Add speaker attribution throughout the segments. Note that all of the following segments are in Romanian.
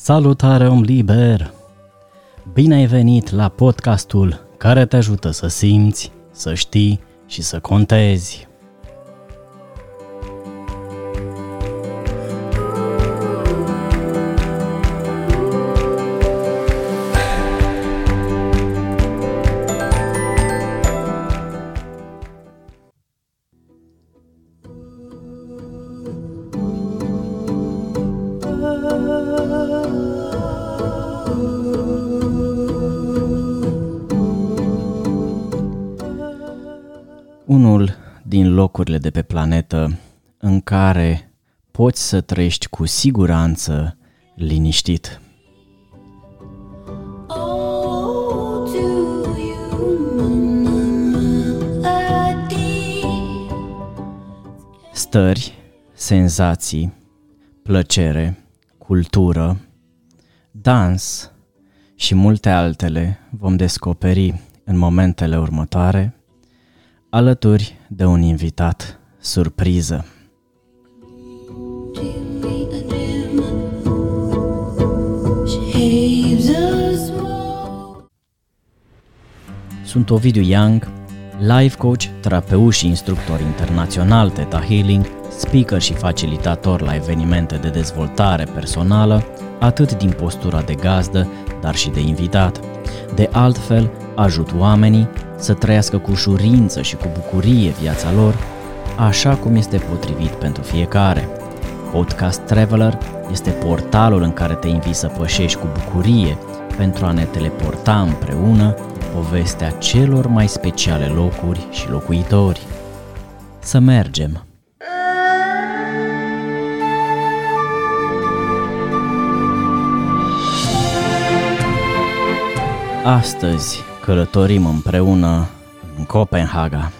Speaker 1: Salutare om liber! Bine ai venit la podcastul care te ajută să simți, să știi și să contezi. Planetă în care poți să trăiești cu siguranță liniștit.
Speaker 2: Oh, do you melody?
Speaker 1: Stări, senzații, plăcere, cultură, dans și multe altele vom descoperi în momentele următoare, alături de un invitat surpriză.
Speaker 2: Shapes of smoke.
Speaker 1: Sunt Ovidiu Young, life coach, terapeut și instructor internațional Theta Healing, speaker și facilitator la evenimente de dezvoltare personală, atât din postura de gazdă, dar și de invitat. De altfel, ajut oamenii să trăiască cu ușurință și cu bucurie viața lor, așa cum este potrivit pentru fiecare. Podcast Traveler este portalul în care te invit să pășești cu bucurie pentru a ne teleporta împreună povestea celor mai speciale locuri și locuitori. Să mergem! Astăzi călătorim împreună în Copenhaga.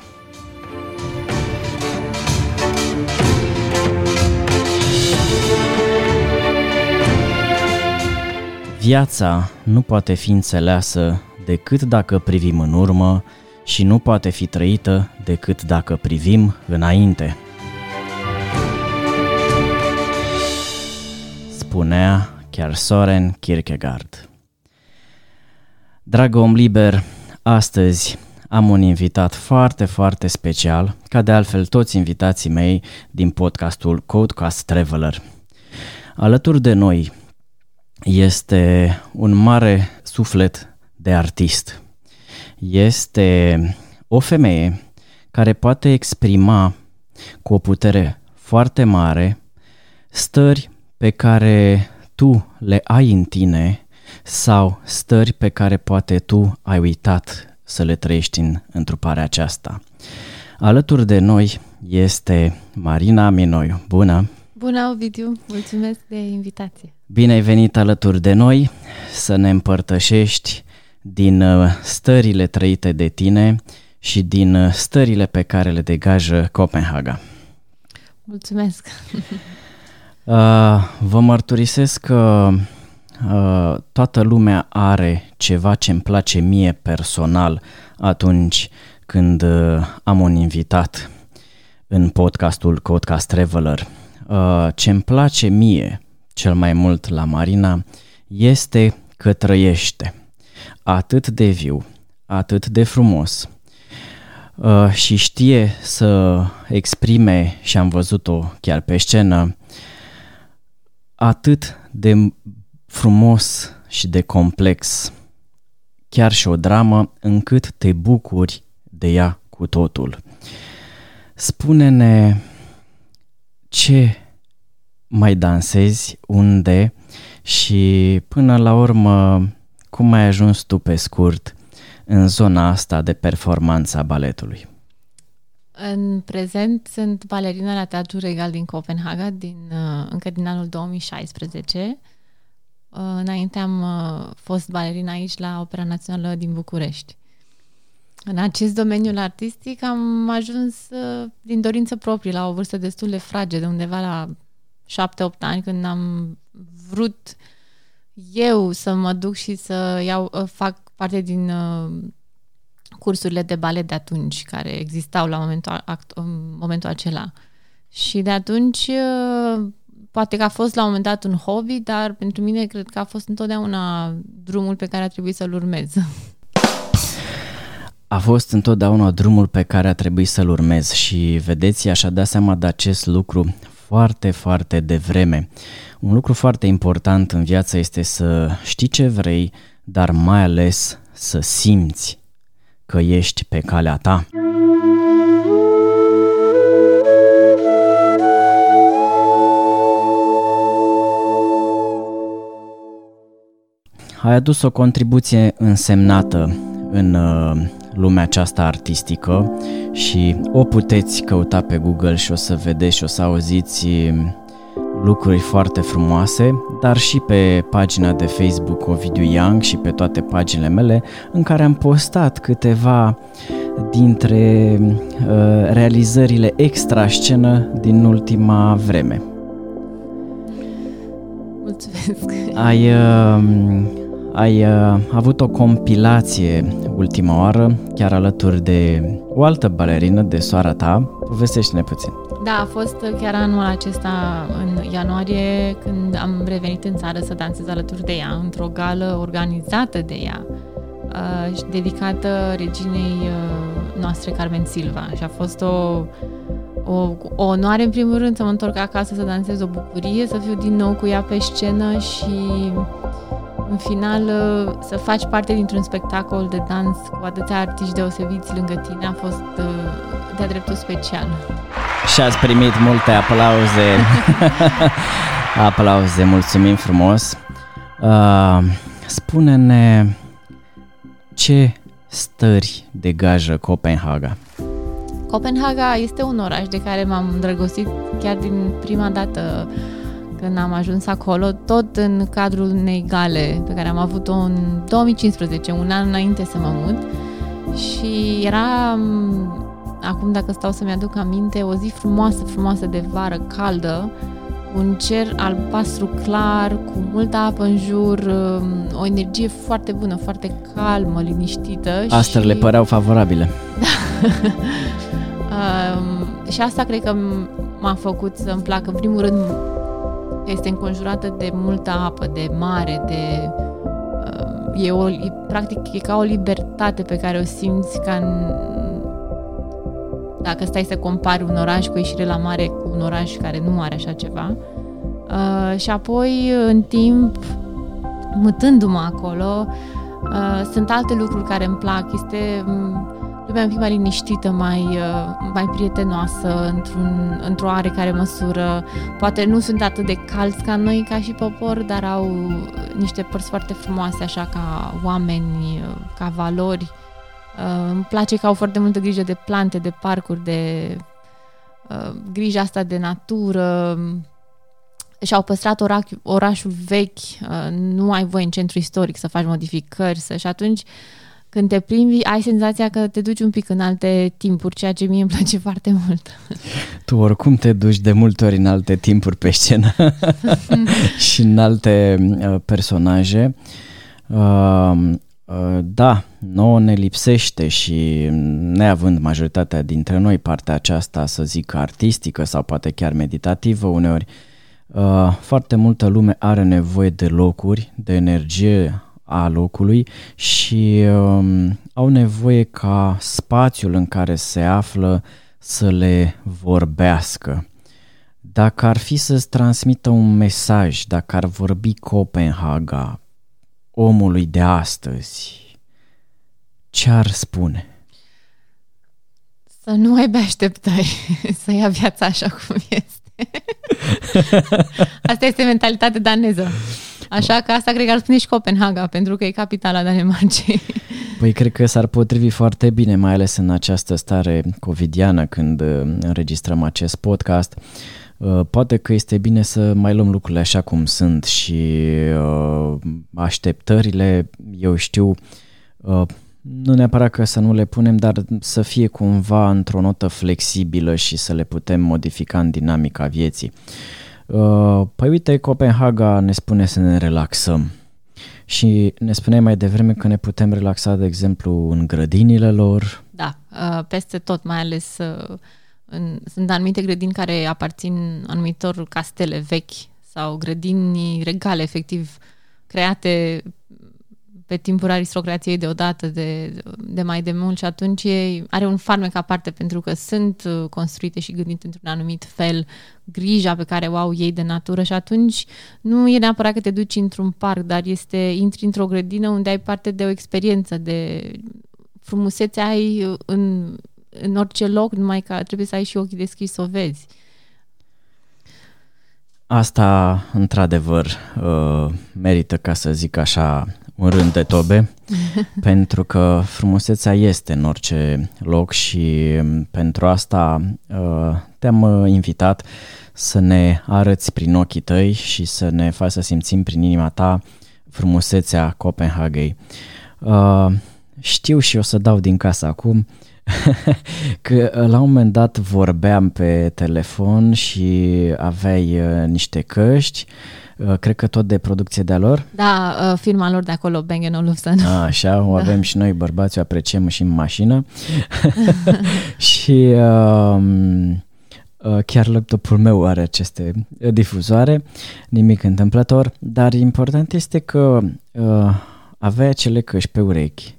Speaker 1: Viața nu poate fi înțeleasă decât dacă privim în urmă și nu poate fi trăită decât dacă privim înainte. Spunea chiar Soren Kierkegaard. Dragă om liber, astăzi am un invitat foarte, foarte special, ca de altfel toți invitații mei din podcastul Codecast Traveler. Alături de noi este un mare suflet de artist. Este o femeie care poate exprima cu o putere foarte mare stări pe care tu le ai în tine sau stări pe care poate tu ai uitat să le trăiești în întruparea aceasta. Alături de noi este Marina Minoiu. Bună!
Speaker 3: Bună, Ovidiu! Mulțumesc de invitație!
Speaker 1: Bine ai venit alături de noi să ne împărtășești din uh, stările trăite de tine și din uh, stările pe care le degajă Copenhaga.
Speaker 3: Mulțumesc!
Speaker 1: Uh, Vă mărturisesc că uh, toată lumea are ceva ce îmi place mie personal atunci când uh, am un invitat în podcastul Podcast Traveler. Uh, Ce îmi place mie cel mai mult la Marina este că trăiește atât de viu, atât de frumos uh, și știe să exprime, și am văzut-o chiar pe scenă, atât de frumos și de complex, chiar și o dramă, încât te bucuri de ea cu totul. Spune-ne ce mai dansezi, unde și până la urmă cum ai ajuns tu pe scurt în zona asta de performanță a baletului.
Speaker 3: În prezent sunt balerina la Teatrul Regal din Copenhaga din, uh, încă din anul 2016. Uh, Înainte am uh, fost balerina aici la Opera Națională din București. În acest domeniu artistic am ajuns uh, din dorință proprie la o vârstă destul de fragedă, undeva la 7-8 ani, când am vrut eu să mă duc și să iau, uh, fac parte din uh, cursurile de balet de atunci, care existau la momentul, act, în momentul acela. Și de atunci, uh, poate că a fost la un moment dat un hobby, dar pentru mine cred că a fost întotdeauna drumul pe care a trebuit să-l urmez.
Speaker 1: A fost întotdeauna drumul pe care a trebuit să-l urmez și vedeți, aș da seama de acest lucru foarte, foarte devreme. Un lucru foarte important în viață este să știi ce vrei, dar mai ales să simți că ești pe calea ta. Ai adus o contribuție însemnată în uh, lumea aceasta artistică și o puteți căuta pe Google și o să vedeți și o să auziți um, lucruri foarte frumoase, dar și pe pagina de Facebook Ovidiu Young și pe toate paginile mele în care am postat câteva dintre uh, realizările extra scenă din ultima vreme.
Speaker 3: Mulțumesc!
Speaker 1: Ai, uh, ai uh, avut o compilație ultima oară, chiar alături de o altă balerină de soara ta. Povestește-ne puțin.
Speaker 3: Da, a fost chiar anul acesta, în ianuarie, când am revenit în țară să dansez alături de ea, într-o gală organizată de ea uh, și dedicată reginei uh, noastre, Carmen Silva. Și a fost o, o, o onoare, în primul rând, să mă întorc acasă să dansez o bucurie, să fiu din nou cu ea pe scenă și în final uh, să faci parte dintr-un spectacol de dans cu atâția artiști deosebiți lângă tine a fost uh, de-a dreptul special.
Speaker 1: Și ați primit multe aplauze. aplauze, mulțumim frumos. Uh, spune-ne ce stări degajă Copenhaga?
Speaker 3: Copenhaga este un oraș de care m-am îndrăgostit chiar din prima dată când am ajuns acolo, tot în cadrul unei gale pe care am avut-o în 2015, un an înainte să mă mut. Și era, m, acum dacă stau să-mi aduc aminte, o zi frumoasă, frumoasă de vară, caldă, un cer albastru clar, cu multă apă în jur, um, o energie foarte bună, foarte calmă, liniștită.
Speaker 1: Astrele
Speaker 3: și...
Speaker 1: păreau favorabile.
Speaker 3: Um, și asta cred că m- m-a făcut să-mi placă. În primul rând, este înconjurată de multă apă, de mare, de... Uh, e o, e, practic, e ca o libertate pe care o simți ca în, dacă stai să compari un oraș cu ieșire la mare cu un oraș care nu are așa ceva. Uh, și apoi, în timp, mutându-mă acolo, uh, sunt alte lucruri care îmi plac. Este um, lumea un pic mai liniștită, mai, uh, mai prietenoasă, într-un, într-o oarecare măsură. Poate nu sunt atât de calți ca noi, ca și popor, dar au niște părți foarte frumoase, așa ca oameni, uh, ca valori. Uh, îmi place că au foarte multă grijă de plante, de parcuri, de uh, grija asta de natură. Și-au păstrat orac, orașul vechi, uh, nu ai voie în centru istoric să faci modificări, să, și atunci când te plimbi, ai senzația că te duci un pic în alte timpuri, ceea ce mie îmi place foarte mult.
Speaker 1: Tu oricum te duci de multe ori în alte timpuri pe scenă și în alte uh, personaje. Uh, uh, da, nouă ne lipsește și neavând majoritatea dintre noi partea aceasta, să zic, artistică sau poate chiar meditativă uneori, uh, foarte multă lume are nevoie de locuri, de energie a locului și um, au nevoie ca spațiul în care se află să le vorbească. Dacă ar fi să-ți transmită un mesaj, dacă ar vorbi Copenhaga omului de astăzi, ce ar spune?
Speaker 3: Să nu aibă așteptări, să ia viața așa cum este. Asta este mentalitate daneză. Așa că asta cred că ar spune și Copenhaga, pentru că e capitala Danemarcei.
Speaker 1: Păi cred că s-ar potrivi foarte bine, mai ales în această stare covidiană când uh, înregistrăm acest podcast. Uh, Poate că este bine să mai luăm lucrurile așa cum sunt și uh, așteptările, eu știu, uh, nu neapărat că să nu le punem, dar să fie cumva într-o notă flexibilă și să le putem modifica în dinamica vieții. Uh, Păi uite, Copenhaga ne spune să ne relaxăm. Și ne spuneai mai devreme că ne putem relaxa, de exemplu, în grădinile lor.
Speaker 3: Da, uh, peste tot, mai ales uh, În, sunt anumite grădini care aparțin anumitor castele vechi sau grădini regale, efectiv, create pe timpul aristocrației deodată de, de mai de mult și atunci e, are un farmec aparte pentru că sunt uh, construite și gândite într-un anumit fel, grija pe care o au ei de natură și atunci nu e neapărat că te duci într-un parc, dar este intri într-o grădină unde ai parte de o experiență, de frumusețe ai în, în orice loc, numai că trebuie să ai și ochii deschiși să o vezi.
Speaker 1: Asta, într-adevăr, uh, merită, ca să zic așa, un rând de tobe, pentru că frumusețea este în orice loc și um, pentru asta uh, te-am uh, invitat să ne arăți prin ochii tăi și să ne faci să simțim prin inima ta frumusețea Copenhagei. Uh, știu și o să dau din casă acum că la un moment dat vorbeam pe telefon și aveai uh, niște căști, uh, cred că tot de producție de-a lor.
Speaker 3: Da, uh, firma lor de acolo, Bang Olufsen.
Speaker 1: A, așa, o avem și noi bărbați, o apreciem și în mașină. și uh, uh, chiar laptopul meu are aceste difuzoare, nimic întâmplător, dar important este că uh, aveai acele căști pe urechi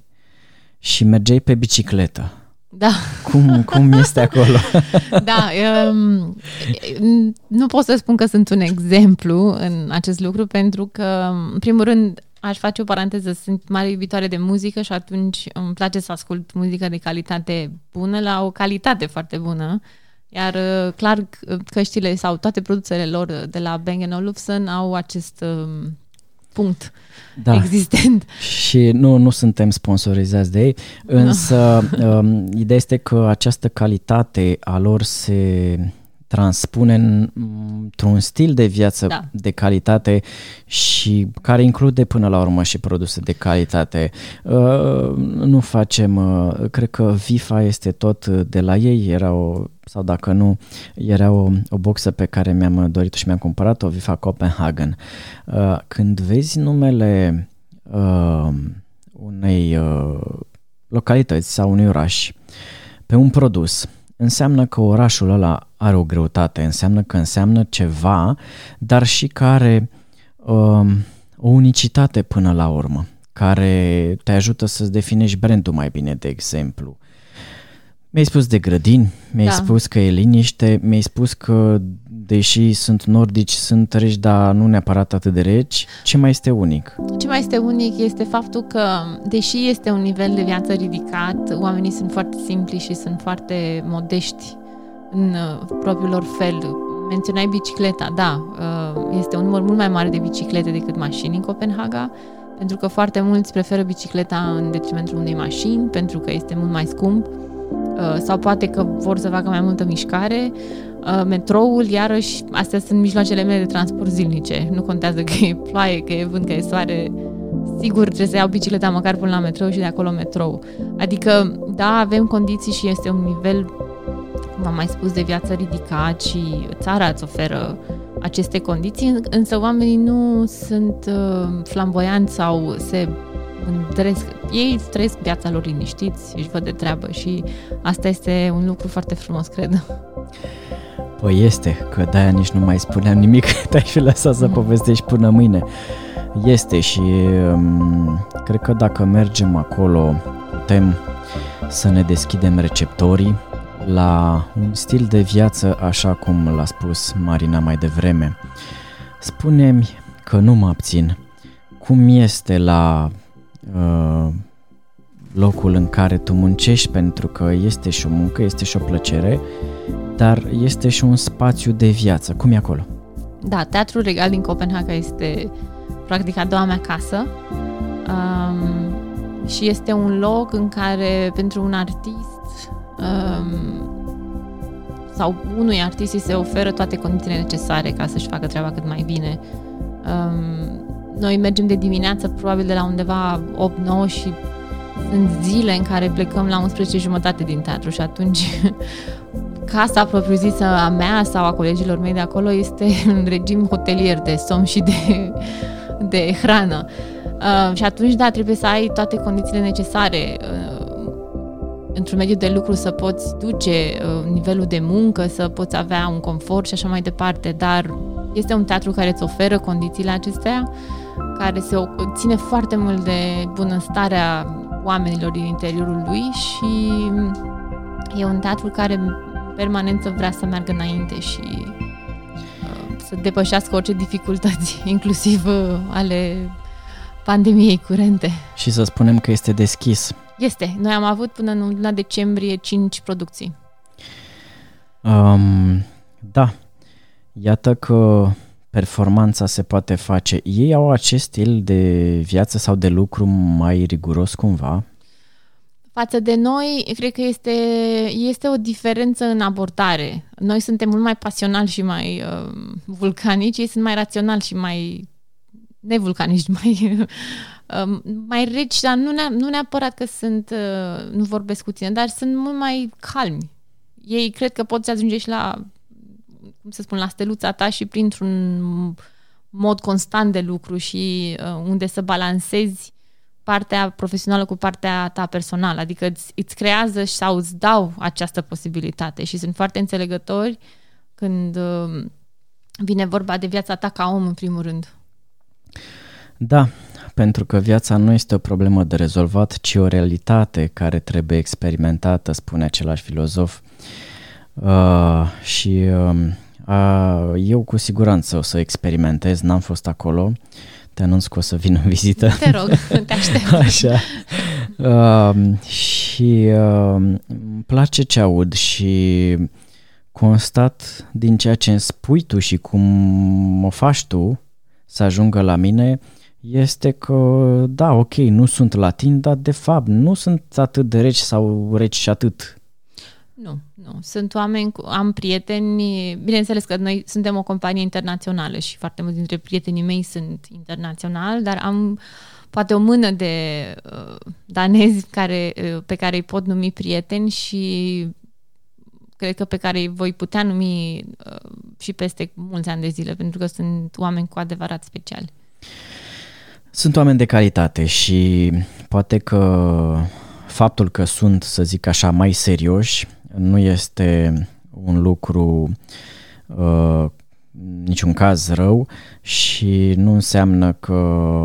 Speaker 1: și mergeai pe bicicletă.
Speaker 3: Da.
Speaker 1: Cum, cum este acolo?
Speaker 3: Da, um, nu pot să spun că sunt un exemplu în acest lucru, pentru că, în primul rând, aș face o paranteză, sunt mare iubitoare de muzică și atunci îmi place să ascult muzică de calitate bună la o calitate foarte bună. Iar uh, clar căștile sau toate produsele lor de la Bang Olufsen au acest um, punct
Speaker 1: Da.
Speaker 3: existent.
Speaker 1: Și nu, nu suntem sponsorizați de ei, însă um, ideea este că această calitate a lor se transpune în- într-un stil de viață
Speaker 3: Da.
Speaker 1: de calitate și care include până la urmă și produse de calitate. Uh, nu facem, uh, cred că FIFA este tot de la ei, era o, sau dacă nu, era o, o boxă pe care mi-am dorit și mi-am cumpărat-o, FIFA Copenhagen. Uh, când vezi numele uh, unei uh, localități sau unui oraș pe un produs, înseamnă că orașul ăla are o greutate, înseamnă că înseamnă ceva, dar și care um, o unicitate până la urmă, care te ajută să-ți definești brandul mai bine, de exemplu. Mi-ai spus de grădini, mi-ai
Speaker 3: Da.
Speaker 1: spus că e liniște, mi-ai spus că deși sunt nordici, sunt reci, dar nu neapărat atât de reci. Ce mai este unic?
Speaker 3: Ce mai este unic este faptul că, deși este un nivel de viață ridicat, oamenii sunt foarte simpli și sunt foarte modești în uh, propriul lor fel. Menționai bicicleta, da, uh, este un număr mult mai mare de biciclete decât mașini în Copenhaga, pentru că foarte mulți preferă bicicleta în detrimentul unei mașini, pentru că este mult mai scump, uh, sau poate că vor să facă mai multă mișcare. Uh, Metroul, iarăși, astea sunt mijloacele mele de transport zilnice. Nu contează că e ploaie, că e vânt, că e soare. Sigur, trebuie să iau bicicleta măcar până la metrou și de acolo metrou. Adică, da, avem condiții și este un nivel, cum am mai spus, de viață ridicat și țara îți oferă aceste condiții, însă oamenii nu sunt uh, flamboianți sau se îndresc. Ei trăiesc viața lor liniștiți, își văd de treabă și asta este un lucru foarte frumos, cred.
Speaker 1: Păi este, că de-aia nici nu mai spuneam nimic, te-ai fi lăsat să povestești până mâine. Este și um, cred că dacă mergem acolo putem să ne deschidem receptorii la un stil de viață așa cum l-a spus Marina mai devreme. Spune-mi că nu mă abțin. Cum este la uh, locul în care tu muncești pentru că este și o muncă, este și o plăcere, dar este și un spațiu de viață. Cum e acolo?
Speaker 3: Da, Teatrul Regal din Copenhaga este practic a doua mea casă um, și este un loc în care pentru un artist um, sau unui artist îi se oferă toate condițiile necesare ca să-și facă treaba cât mai bine. Um, noi mergem de dimineață probabil de la undeva 8-9 și sunt zile în care plecăm la 11 jumătate din teatru și atunci casa propriu-zisă a mea sau a colegilor mei de acolo este în regim hotelier de somn și de, de hrană. Uh, și atunci, da, trebuie să ai toate condițiile necesare. Uh, într-un mediu de lucru să poți duce uh, nivelul de muncă, să poți avea un confort și așa mai departe, dar este un teatru care îți oferă condițiile acestea, care se o- ține foarte mult de bunăstarea oamenilor din interiorul lui și e un teatru care în permanență vrea să meargă înainte și uh, să depășească orice dificultăți, inclusiv uh, ale pandemiei curente.
Speaker 1: Și să spunem că este deschis.
Speaker 3: Este. Noi am avut până în luna decembrie 5 producții.
Speaker 1: Um, da, iată că performanța se poate face. Ei au acest stil de viață sau de lucru mai riguros cumva?
Speaker 3: Față de noi, cred că este, este o diferență în abordare. Noi suntem mult mai pasionali și mai uh, vulcanici, ei sunt mai raționali și mai nevulcanici, mai, uh, mai reci, dar nu, ne- nu neapărat că sunt, uh, nu vorbesc cu tine, dar sunt mult mai calmi. Ei cred că poți ajunge și la, cum să spun, la steluța ta și printr-un mod constant de lucru și uh, unde să balancezi partea profesională cu partea ta personală, adică îți, îți creează sau îți dau această posibilitate și sunt foarte înțelegători când uh, vine vorba de viața ta ca om în primul rând.
Speaker 1: Da, pentru că viața nu este o problemă de rezolvat, ci o realitate care trebuie experimentată, spune același filozof. Uh, și uh, uh, eu cu siguranță o să experimentez, n-am fost acolo, te anunț că o să vin în vizită.
Speaker 3: Te rog, te aștept.
Speaker 1: Așa. Uh, și uh, îmi place ce aud și constat din ceea ce îmi spui tu și cum o faci tu să ajungă la mine este că, da, ok, nu sunt latin, dar de fapt nu sunt atât de reci sau reci și atât.
Speaker 3: Nu, nu. Sunt oameni, cu, am prieteni, bineînțeles că noi suntem o companie internațională și foarte mulți dintre prietenii mei sunt internaționali, dar am poate o mână de uh, danezi care, uh, pe care îi pot numi prieteni și cred că pe care îi voi putea numi uh, și peste mulți ani de zile, pentru că sunt oameni cu adevărat speciali.
Speaker 1: Sunt oameni de calitate și poate că faptul că sunt, să zic așa, mai serioși nu este un lucru uh, niciun caz rău și nu înseamnă că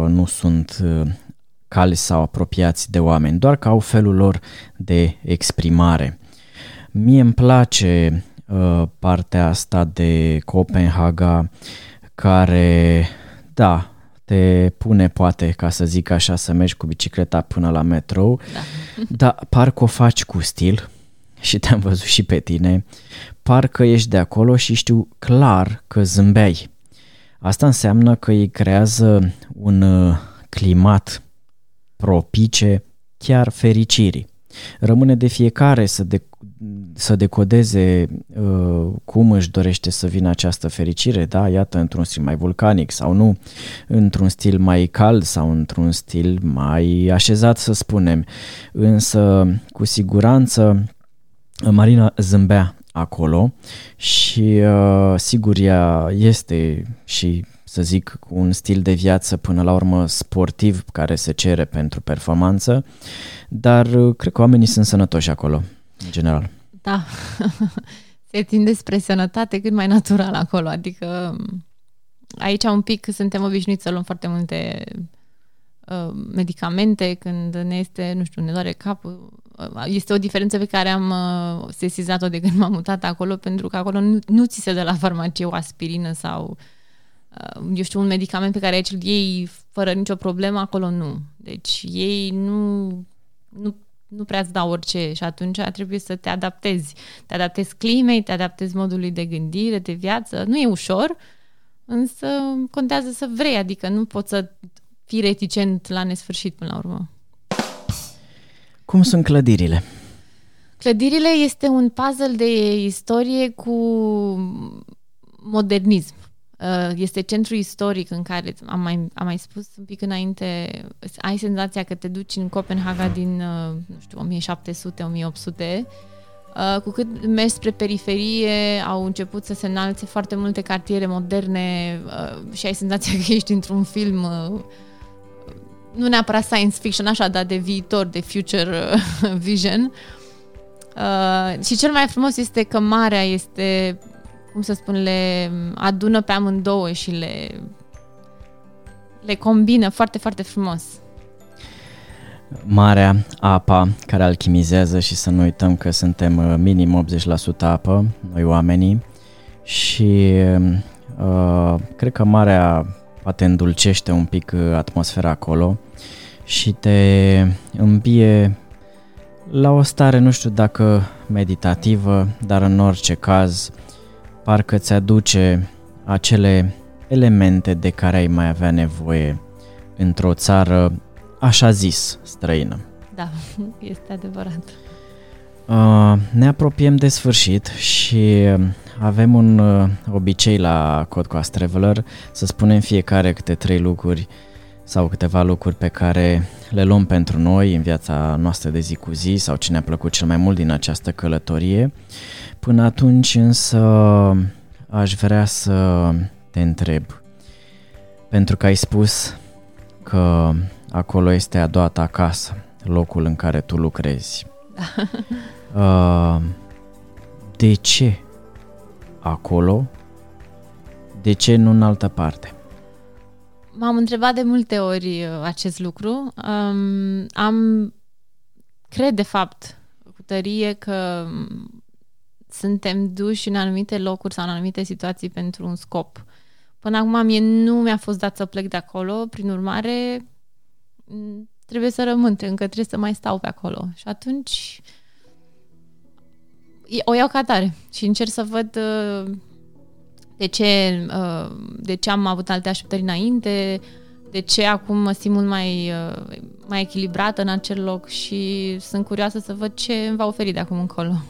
Speaker 1: nu sunt uh, cali sau apropiați de oameni, doar că au felul lor de exprimare. Mie îmi place uh, partea asta de Copenhaga care, da, te pune poate, ca să zic așa, să mergi cu bicicleta până la metrou,
Speaker 3: Da.
Speaker 1: dar parcă o faci cu stil și te-am văzut și pe tine, parcă ești de acolo și știu clar că zâmbeai. Asta înseamnă că îi creează un uh, climat propice chiar fericirii. Rămâne de fiecare să, de, să decodeze uh, cum își dorește să vină această fericire, da, iată, într-un stil mai vulcanic sau nu, într-un stil mai cald sau într-un stil mai așezat, să spunem. Însă, cu siguranță, Marina zâmbea acolo și uh, sigur ea este și să zic un stil de viață până la urmă sportiv care se cere pentru performanță, dar uh, cred că oamenii sunt sănătoși acolo, în general.
Speaker 3: Da, se tinde spre sănătate cât mai natural acolo, adică aici un pic suntem obișnuiți să luăm foarte multe uh, medicamente când ne este, nu știu, ne doare capul. Uh, Este o diferență pe care am uh, sesizat-o de când m-am mutat acolo, pentru că acolo nu, nu ți se dă la farmacie o aspirină sau uh, eu știu, un medicament pe care aici îl iei fără nicio problemă, acolo nu. Deci ei nu, nu, nu prea îți dau orice și atunci trebuie să te adaptezi. Te adaptezi climei, te adaptezi modului de gândire, de viață. Nu e ușor, însă contează să vrei, adică nu poți să fii reticent la nesfârșit până la urmă.
Speaker 1: Cum sunt clădirile?
Speaker 3: Clădirile este un puzzle de istorie cu modernism. Uh, Este centru istoric în care, am mai, am mai spus un pic înainte, ai senzația că te duci în Copenhaga din, uh, nu știu, 1700-1800, Uh, cu cât mergi spre periferie, au început să se înalțe foarte multe cartiere moderne uh, și ai senzația că ești într-un film uh, nu neapărat science fiction, așa, dar de viitor, de future uh, vision. Uh, și cel mai frumos este că marea este, cum să spun, le adună pe amândouă și le, le combină foarte, foarte frumos.
Speaker 1: Marea, apa care alchimizează și să nu uităm că suntem uh, minim 80% apă, noi oamenii, și uh, cred că marea poate îndulcește un pic uh, atmosfera acolo și te îmbie la o stare, nu știu dacă meditativă, dar în orice caz, parcă ți aduce acele elemente de care ai mai avea nevoie într-o țară, așa zis, străină.
Speaker 3: Da, este adevărat.
Speaker 1: Uh, ne apropiem de sfârșit și avem un uh, obicei la Codcoast Traveler să spunem fiecare câte trei lucruri sau câteva lucruri pe care le luăm pentru noi în viața noastră de zi cu zi sau ce ne-a plăcut cel mai mult din această călătorie. Până atunci însă aș vrea să te întreb, pentru că ai spus că acolo este a doua ta casă, locul în care tu lucrezi. Uh, de ce acolo? De ce nu în altă parte?
Speaker 3: M-am întrebat de multe ori uh, acest lucru. Um, am, cred de fapt, cu tărie că um, suntem duși în anumite locuri sau în anumite situații pentru un scop. Până acum mie nu mi-a fost dat să plec de acolo, prin urmare m, trebuie să rămân, încă trebuie să mai stau pe acolo. Și atunci e- o iau ca tare și încerc să văd uh, de ce, uh, de ce am avut alte așteptări înainte, de ce acum mă simt mult mai, uh, mai echilibrată în acel loc și sunt curioasă să văd ce îmi va oferi de acum încolo.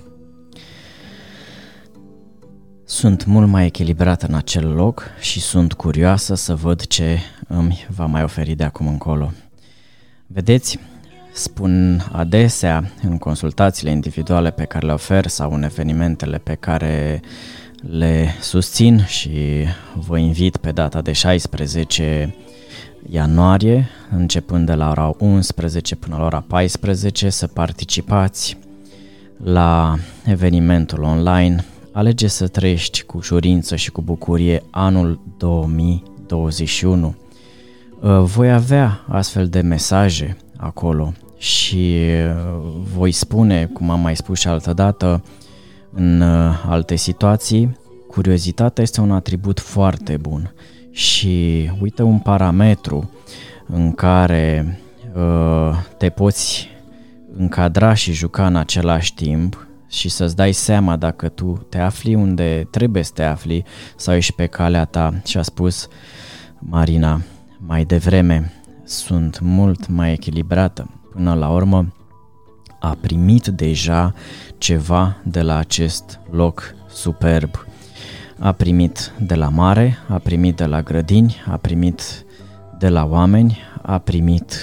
Speaker 1: Sunt mult mai echilibrată în acel loc și sunt curioasă să văd ce îmi va mai oferi de acum încolo. Vedeți, spun adesea în consultațiile individuale pe care le ofer sau în evenimentele pe care le susțin și vă invit pe data de 16 ianuarie, începând de la ora 11 până la ora 14, să participați la evenimentul online Alege să trăiești cu ușurință și cu bucurie anul 2021. Uh, Voi avea astfel de mesaje acolo și uh, voi spune, cum am mai spus și altă dată, în uh, alte situații, curiozitatea este un atribut foarte bun și uite un parametru în care uh, te poți încadra și juca în același timp și să-ți dai seama dacă tu te afli unde trebuie să te afli sau ești pe calea ta și a spus Marina mai devreme sunt mult mai echilibrată. Până la urmă a primit deja ceva de la acest loc superb. A primit de la mare, a primit de la grădini, a primit de la oameni, a primit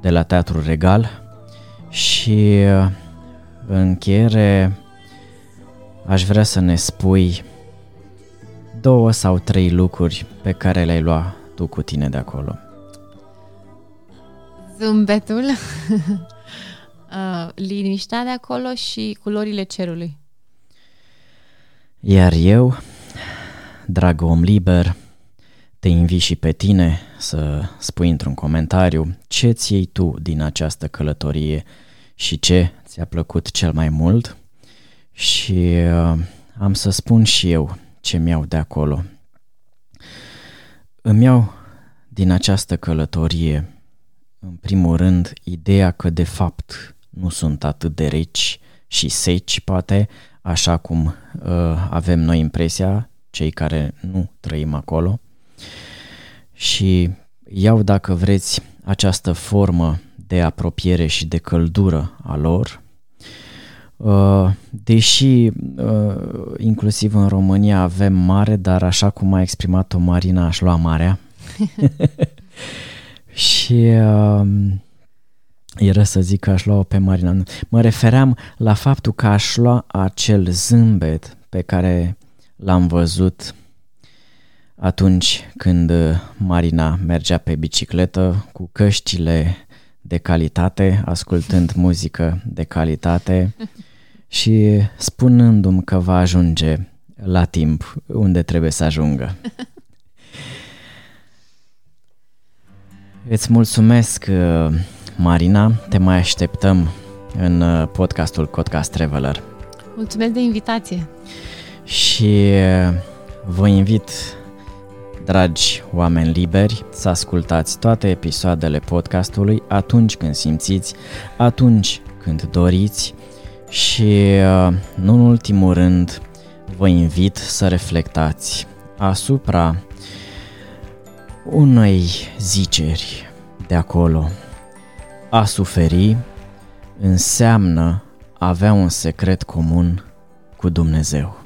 Speaker 1: de la teatru regal și uh, în încheiere aș vrea să ne spui două sau trei lucruri pe care le-ai luat tu cu tine de acolo.
Speaker 3: Zâmbetul, uh, liniștea de acolo și culorile cerului.
Speaker 1: Iar eu, drag om liber, te invit și pe tine să spui într-un comentariu ce ți iei tu din această călătorie și ce ți-a plăcut cel mai mult și uh, am să spun și eu ce mi-au de acolo. Îmi iau din această călătorie, în primul rând, ideea că de fapt nu sunt atât de reci și seci, poate, așa cum uh, avem noi impresia, cei care nu trăim acolo. Și iau, dacă vreți, această formă de apropiere și de căldură a lor, Uh, deși uh, inclusiv în România avem mare, dar așa cum a exprimat-o Marina, aș lua marea. și uh, era să zic că aș lua pe Marina. Mă refeream la faptul că aș lua acel zâmbet pe care l-am văzut atunci când Marina mergea pe bicicletă cu căștile de calitate, ascultând muzică de calitate și spunându-mi că va ajunge la timp unde trebuie să ajungă. Îți mulțumesc, uh, Marina, te mai așteptăm în uh, podcastul Podcast Traveler.
Speaker 3: Mulțumesc de invitație!
Speaker 1: Și uh, vă invit, dragi oameni liberi, să ascultați toate episoadele podcastului atunci când simțiți, atunci când doriți și, nu în ultimul rând, vă invit să reflectați asupra unei ziceri de acolo. A suferi înseamnă a avea un secret comun cu Dumnezeu.